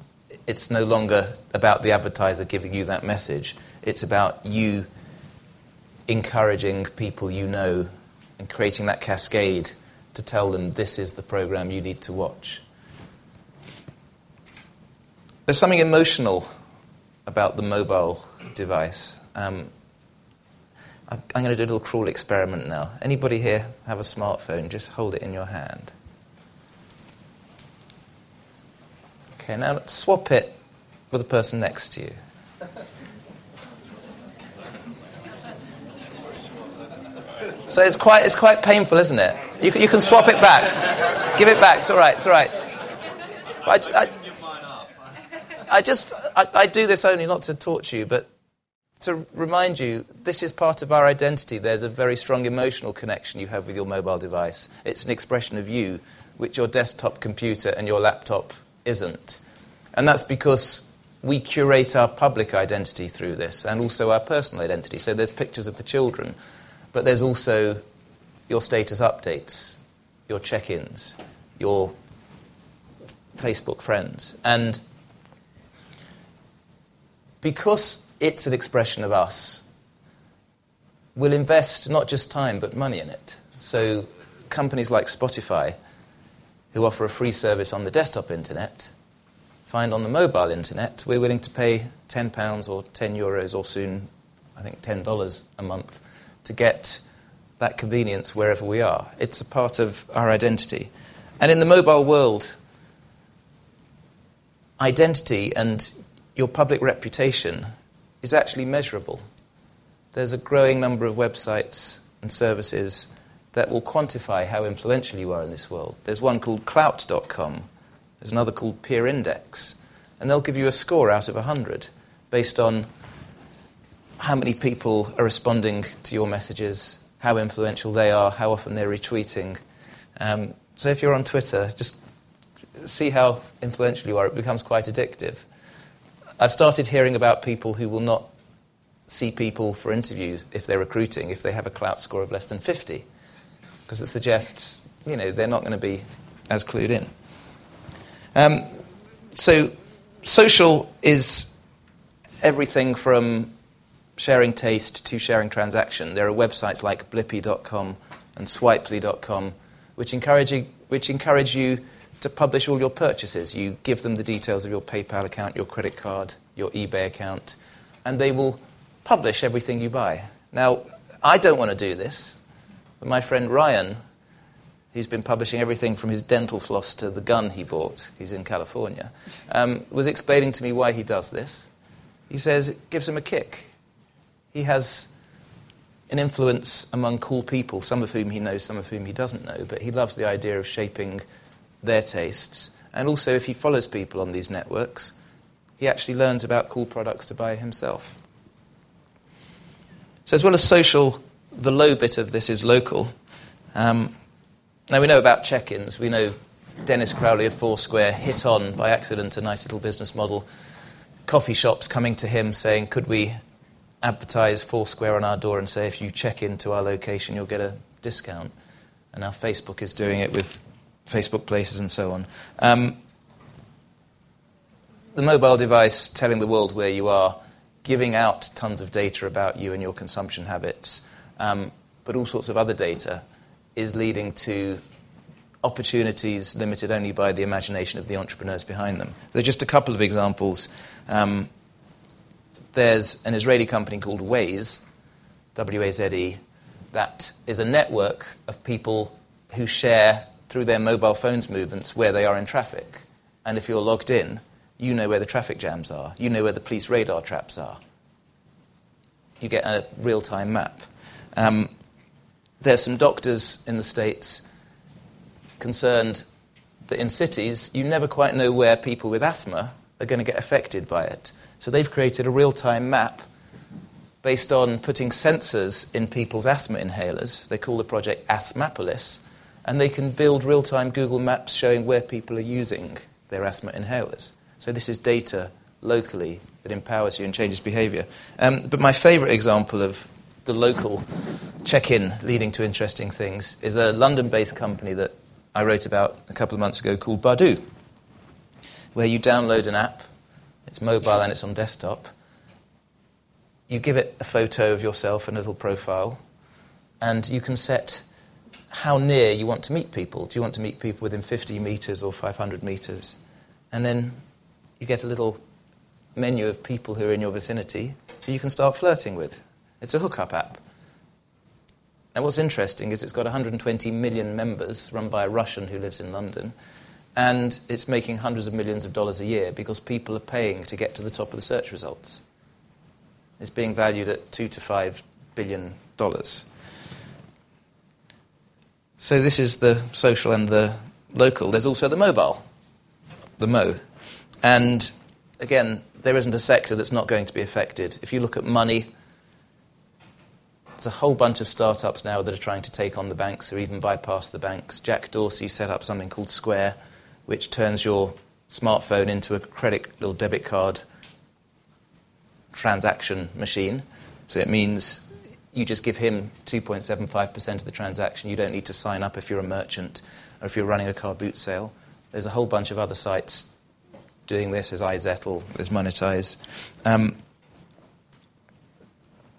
it's no longer about the advertiser giving you that message. It's about you encouraging people you know and creating that cascade to tell them this is the program you need to watch. There's something emotional about the mobile device. Um, I'm going to do a little cruel experiment now. Anybody here have a smartphone? Just hold it in your hand. Okay, now swap it with the person next to you. So it's quite, it's quite painful, isn't it? You, you can swap it back. Give it back. It's all right. It's all right. I, I, I just, I, I do this only not to torture you, but to remind you, this is part of our identity. There's a very strong emotional connection you have with your mobile device. It's an expression of you, which your desktop computer and your laptop isn't. And that's because we curate our public identity through this and also our personal identity. So there's pictures of the children, but there's also your status updates, your check ins, your Facebook friends. And because it's an expression of us, we'll invest not just time but money in it. So companies like Spotify, who offer a free service on the desktop internet, find on the mobile internet, we're willing to pay £10 or 10 euros or soon, I think, $10 a month to get that convenience wherever we are. It's a part of our identity. And in the mobile world, identity and your public reputation is actually measurable. There's a growing number of websites and services that will quantify how influential you are in this world. There's one called Klout.com, there's another called PeerIndex, and they'll give you a score out of 100 based on how many people are responding to your messages, how influential they are, how often they're retweeting. Um, so if you're on Twitter, just see how influential you are. It becomes quite addictive. I've started hearing about people who will not see people for interviews if they're recruiting if they have a Klout score of less than 50, because it suggests you know they're not going to be as clued in. Um, so, social is everything from sharing taste to sharing transaction. There are websites like Blippy.com and Swipely.com which encourage you, which encourage you to publish all your purchases. You give them the details of your PayPal account, your credit card, your eBay account, and they will publish everything you buy. Now, I don't want to do this, but my friend Ryan, who's been publishing everything from his dental floss to the gun he bought, he's in California, um, was explaining to me why he does this. He says it gives him a kick. He has an influence among cool people, some of whom he knows, some of whom he doesn't know, but he loves the idea of shaping their tastes. And also, if he follows people on these networks, he actually learns about cool products to buy himself. So, as well as social, the low bit of this is local. Um, now, we know about check ins. We know Dennis Crowley of Foursquare hit on by accident a nice little business model. Coffee shops coming to him saying, Could we advertise Foursquare on our door and say, If you check into our location, you'll get a discount? And now Facebook is doing it with Facebook Places and so on. Um, the mobile device telling the world where you are, giving out tons of data about you and your consumption habits, um, but all sorts of other data, is leading to opportunities limited only by the imagination of the entrepreneurs behind them. So, just a couple of examples. Um, there's an Israeli company called Waze, W A Z E, that is a network of people who share through their mobile phones movements where they are in traffic. And if you're logged in, you know where the traffic jams are, you know where the police radar traps are. You get a real time map. Um, there's some doctors in the States concerned that in cities, you never quite know where people with asthma are going to get affected by it. So they've created a real time map based on putting sensors in people's asthma inhalers. They call the project Asthmapolis and they can build real time Google Maps showing where people are using their asthma inhalers. So, this is data locally that empowers you and changes behavior. Um, but my favorite example of the local check in leading to interesting things is a London based company that I wrote about a couple of months ago called Badoo, where you download an app, it's mobile and it's on desktop. You give it a photo of yourself and a little profile, and you can set how near you want to meet people. Do you want to meet people within 50 metres or 500 metres? And then you get a little menu of people who are in your vicinity who you can start flirting with. It's a hookup app. And what's interesting is it's got 120 million members run by a Russian who lives in London. And it's making hundreds of millions of dollars a year because people are paying to get to the top of the search results. It's being valued at two to five billion dollars. So this is the social and the local. There's also the mobile, the Mo. And again, there isn't a sector that's not going to be affected. If you look at money, there's a whole bunch of startups now that are trying to take on the banks or even bypass the banks. Jack Dorsey set up something called Square, which turns your smartphone into a credit or debit card transaction machine. So it means you just give him 2.75% of the transaction. You don't need to sign up if you're a merchant or if you're running a car boot sale. There's a whole bunch of other sites doing this. There's iZettle, there's Monitise. Um,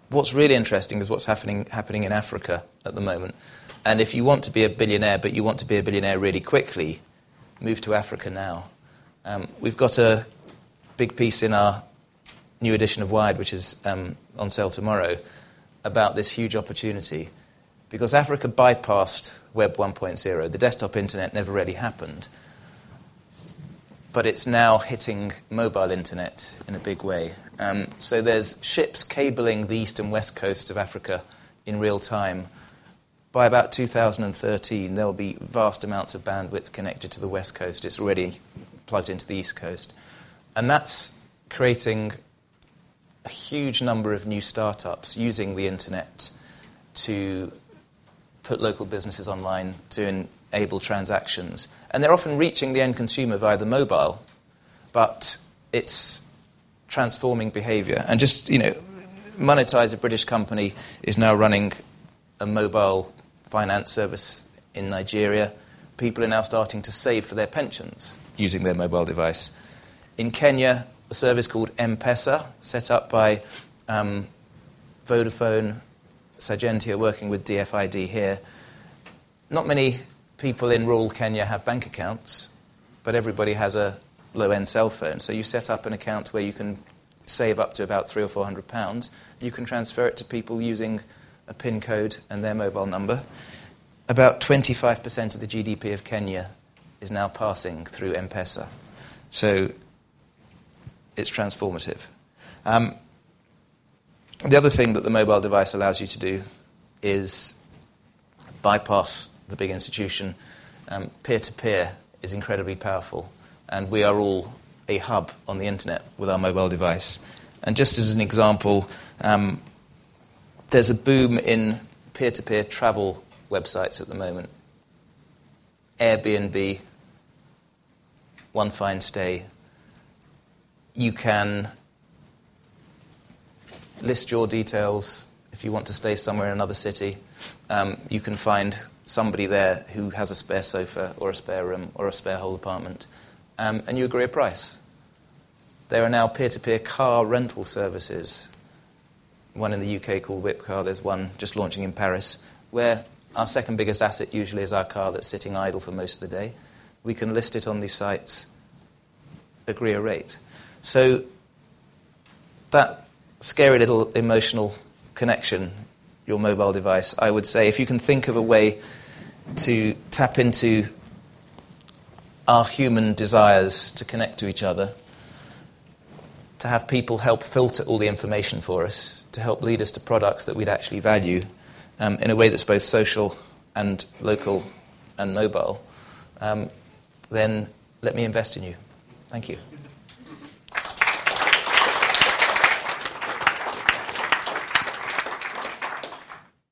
what's really interesting is what's happening, happening in Africa at the moment. And if you want to be a billionaire, but you want to be a billionaire really quickly, move to Africa now. Um, we've got a big piece in our new edition of Wired, which is um, on sale tomorrow, about this huge opportunity. Because Africa bypassed Web 1.0. The desktop internet never really happened. But it's now hitting mobile internet in a big way. Um, so there's ships cabling the east and west coasts of Africa in real time. By about 2013, there'll be vast amounts of bandwidth connected to the west coast. It's already plugged into the east coast. And that's creating a huge number of new startups using the internet to put local businesses online to enable transactions. And they're often reaching the end consumer via the mobile, but it's transforming behavior. And just, you know, Monitise, a British company, is now running a mobile finance service in Nigeria. People are now starting to save for their pensions using their mobile device. In Kenya, service called M-Pesa, set up by um, Vodafone, Sagentia, working with DFID here. Not many people in rural Kenya have bank accounts, but everybody has a low-end cell phone. So you set up an account where you can save up to about three or four hundred pounds. You can transfer it to people using a PIN code and their mobile number. About 25% of the GDP of Kenya is now passing through M-Pesa. So it's transformative. Um, the other thing that the mobile device allows you to do is bypass the big institution. Peer to peer is incredibly powerful, and we are all a hub on the internet with our mobile device. And just as an example, um, there's a boom in peer to peer travel websites at the moment. Airbnb, One Fine Stay, you can list your details if you want to stay somewhere in another city. Um, you can find somebody there who has a spare sofa or a spare room or a spare whole apartment, um, and you agree a price. There are now peer to peer car rental services. One in the UK called WhipCar, there's one just launching in Paris, where our second biggest asset usually is our car that's sitting idle for most of the day. We can list it on these sites, agree a rate. So that scary little emotional connection, your mobile device, I would say, if you can think of a way to tap into our human desires to connect to each other, to have people help filter all the information for us, to help lead us to products that we'd actually value um, in a way that's both social and local and mobile, um, then let me invest in you. Thank you.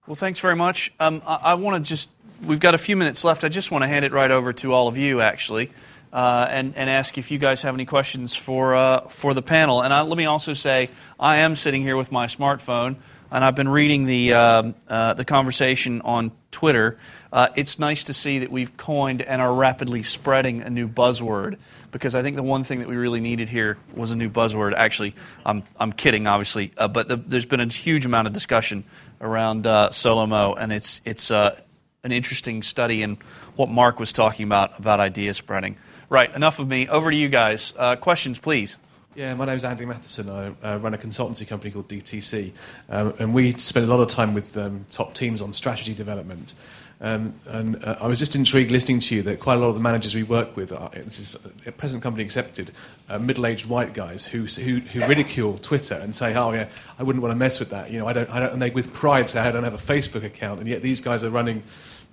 Well, thanks very much. Um, I, I want to just, we've got a few minutes left. I just want to hand it right over to all of you, actually, uh, and, and ask if you guys have any questions for, uh, for the panel. And I, let me also say, I am sitting here with my smartphone, and I've been reading the, uh, uh the conversation on Twitter. Uh, it's nice to see that we've coined and are rapidly spreading a new buzzword because I think the one thing that we really needed here was a new buzzword. Actually, I'm, I'm kidding, obviously, uh, but the, there's been a huge amount of discussion around uh, Solomo, and it's, it's uh, an interesting study in what Mark was talking about, about idea spreading. Right, enough of me. Over to you guys. Uh, questions, please. Yeah, my name is Andy Matheson. I uh, run a consultancy company called DTC, um, and we spend a lot of time with um, top teams on strategy development. Um, and uh, I was just intrigued listening to you that quite a lot of the managers we work with, are, this is a present company accepted, uh, middle-aged white guys who, who, who, ridicule Twitter and say, "Oh yeah, I wouldn't want to mess with that." You know, I don't, I don't, and they with pride say, "I don't have a Facebook account," and yet these guys are running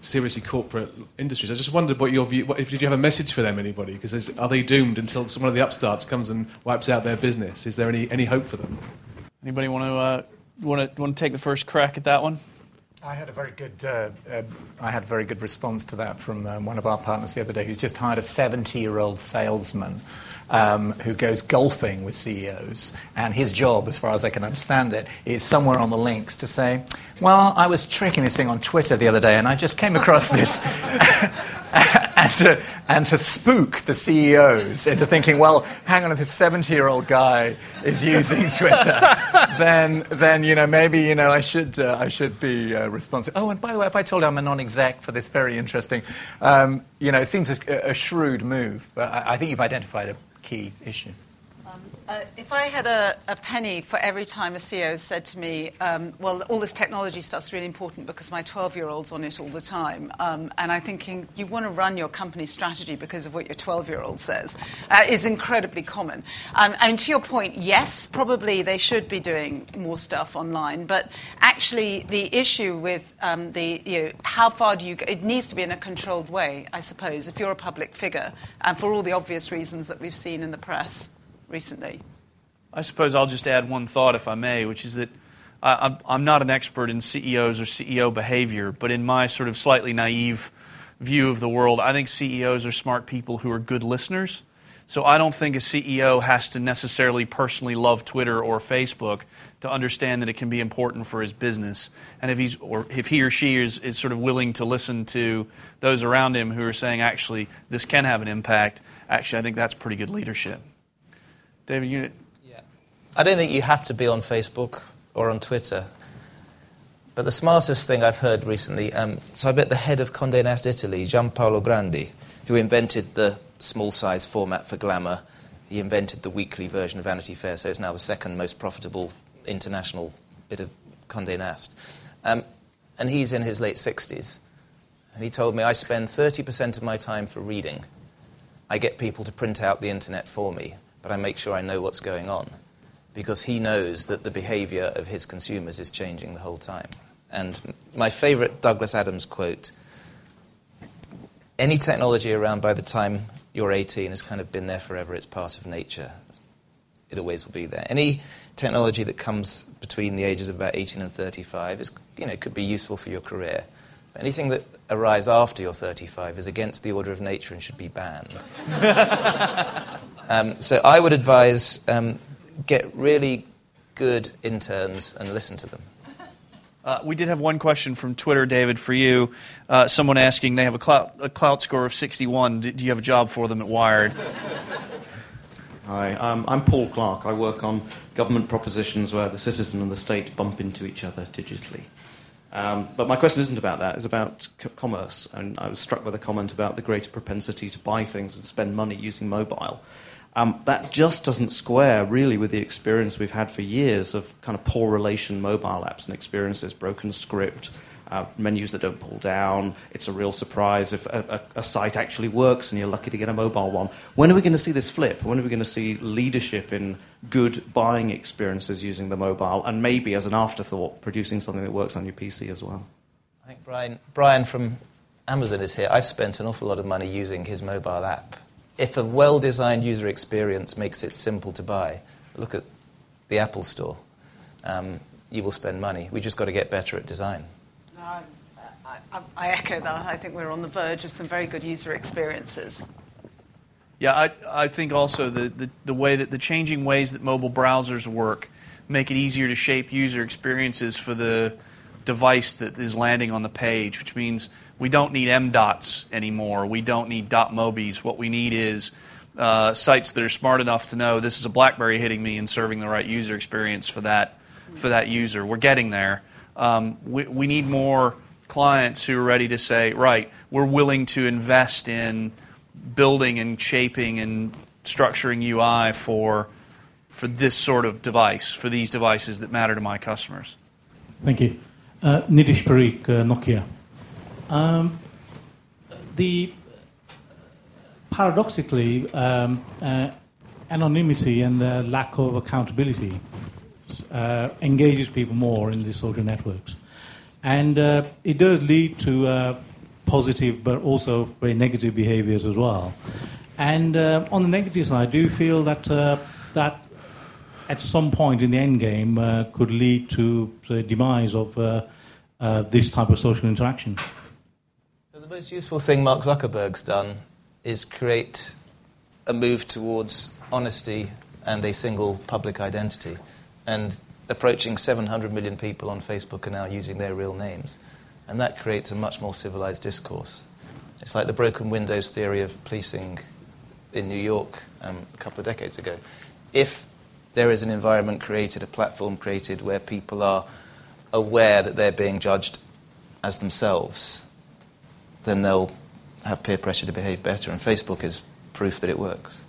seriously corporate industries. I just wondered what your view. What, if did you have a message for them, anybody? Because are they doomed until one of the upstarts comes and wipes out their business? Is there any any hope for them? Anybody want to uh, want to want to take the first crack at that one? I had a very good, uh, uh, I had a very good response to that from um, one of our partners the other day, who's just hired a 70-year-old salesman um, who goes golfing with CEOs, and his job, as far as I can understand it, is somewhere on the links to say, "Well, I was tracking this thing on Twitter the other day, and I just came across this." and, to, and to spook the CEOs into thinking, well, hang on, if this 70 year old guy is using Twitter, then, then you know, maybe you know, I, should, uh, I should be uh, responsive. Oh, and by the way, if I told you I'm a non exec for this very interesting, um, you know, it seems a, a shrewd move, but I, I think you've identified a key issue. Uh, if I had a, a, penny for every time a CEO said to me, um, well, all this technology stuff's really important because my 12 year old's on it all the time, um, and I'm thinking, you want to run your company's strategy because of what your 12 year old says, uh, is incredibly common. Um, and to your point, yes, probably they should be doing more stuff online, but actually, the issue with um, the, you know, how far do you go, it needs to be in a controlled way, I suppose, if you're a public figure, and for all the obvious reasons that we've seen in the press recently. I suppose I'll just add one thought, if I may, which is that I, I'm not an expert in CEOs or CEO behavior, but in my sort of slightly naive view of the world, I think CEOs are smart people who are good listeners. So I don't think a CEO has to necessarily personally love Twitter or Facebook to understand that it can be important for his business. And if he's or if he or she is, is sort of willing to listen to those around him who are saying, actually, this can have an impact, actually, I think that's pretty good leadership. David, you. Yeah. I don't think you have to be on Facebook or on Twitter. But the smartest thing I've heard recently, um, so I bet the head of Condé Nast Italy, Giampaolo Grandi, who invented the small size format for Glamour, he invented the weekly version of Vanity Fair, so it's now the second most profitable international bit of Condé Nast. Um, and he's in his late 60s. And he told me, I spend 30% of my time for reading. I get people to print out the internet for me but I make sure I know what's going on because he knows that the behavior of his consumers is changing the whole time. And my favorite Douglas Adams quote any technology around by the time you're 18 has kind of been there forever, it's part of nature. It always will be there. Any technology that comes between the ages of about 18 and 35 is, you know, could be useful for your career. But anything that arrives after you're 35 is against the order of nature and should be banned. Um, so I would advise um, get really good interns and listen to them. Uh, we did have one question from Twitter, David, for you. Uh, someone asking, they have a Klout, a Klout score of 61. Do, do, you have a job for them at Wired? Hi, um, I'm Paul Clark. I work on government propositions where the citizen and the state bump into each other digitally. Um, but my question isn't about that, it's about c- commerce. And I was struck with a comment about the greater propensity to buy things and spend money using mobile. Um, that just doesn't square really with the experience we've had for years of kind of poor relation mobile apps and experiences, broken script, uh, menus that don't pull down. It's a real surprise if a, a, a, site actually works and you're lucky to get a mobile one. When are we going to see this flip? When are we going to see leadership in good buying experiences using the mobile and maybe as an afterthought producing something that works on your PC as well? I think Brian, Brian from Amazon is here. I've spent an awful lot of money using his mobile app if a well designed user experience makes it simple to buy, look at the Apple Store. Um, you will spend money. We just got to get better at design. I, I, echo that. I think we're on the verge of some very good user experiences. Yeah, I, think also the, way that the changing ways that mobile browsers work make it easier to shape user experiences for the device that is landing on the page, which means we don't need M-dots anymore. We don't need dot mobis. What we need is uh, sites that are smart enough to know this is a BlackBerry hitting me and serving the right user experience for that for that user. We're getting there. Um, we, we need more clients who are ready to say, right, we're willing to invest in building and shaping and structuring UI for for this sort of device, for these devices that matter to my customers. Thank you. Uh, Nidish Parikh, uh, Nokia. Um, the paradoxically, um, uh, anonymity and the lack of accountability engages people more in these social networks, and uh, it does lead to uh, positive but also very negative behaviors as well. And uh, on the negative side, I do feel that uh, that at some point in the end game uh, could lead to the demise of uh, uh, this type of social interaction. So the most useful thing Mark Zuckerberg's done is create a move towards honesty and a single public identity. And approaching 700 million people on Facebook are now using their real names. And that creates a much more civilized discourse. It's like the broken windows theory of policing in New York um, a couple of decades ago. If there is an environment created, a platform created where people are aware that they're being judged as themselves, then they'll have peer pressure to behave better. And Facebook is proof that it works.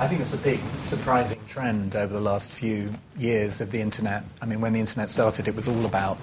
I think it's a big surprising trend over the last few years of the internet. I mean, when the internet started, it was all about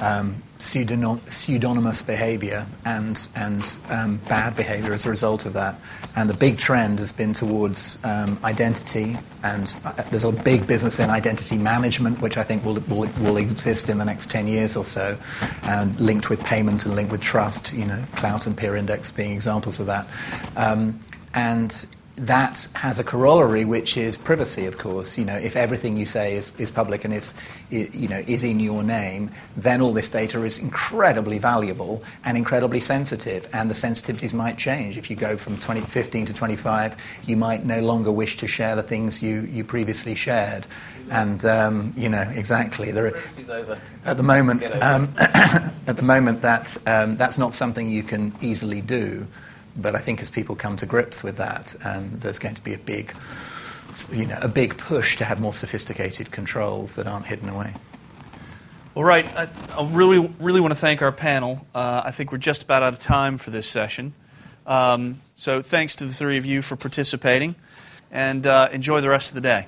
um, pseudonymous behavior and, and um, bad behavior as a result of that. And the big trend has been towards um, identity, and uh, there's a big business in identity management, which I think will, will, will exist in the next 10 years or so, and linked with payment and linked with trust, you know, Klout and PeerIndex being examples of that. Um, and that has a corollary, which is privacy. Of course, you know, if everything you say is, is public and is, you know, is in your name, then all this data is incredibly valuable and incredibly sensitive. And the sensitivities might change. If you go from 2015 to 25, you might no longer wish to share the things you, you previously shared. And um, you know, exactly. There are, at the moment, um, at the moment, that um, that's not something you can easily do. But I think as people come to grips with that, um, there's going to be a big, you know, a big push to have more sophisticated controls that aren't hidden away. All right. I, I really, really want to thank our panel. Uh, I think we're just about out of time for this session. Um, so thanks to the three of you for participating, and uh, enjoy the rest of the day.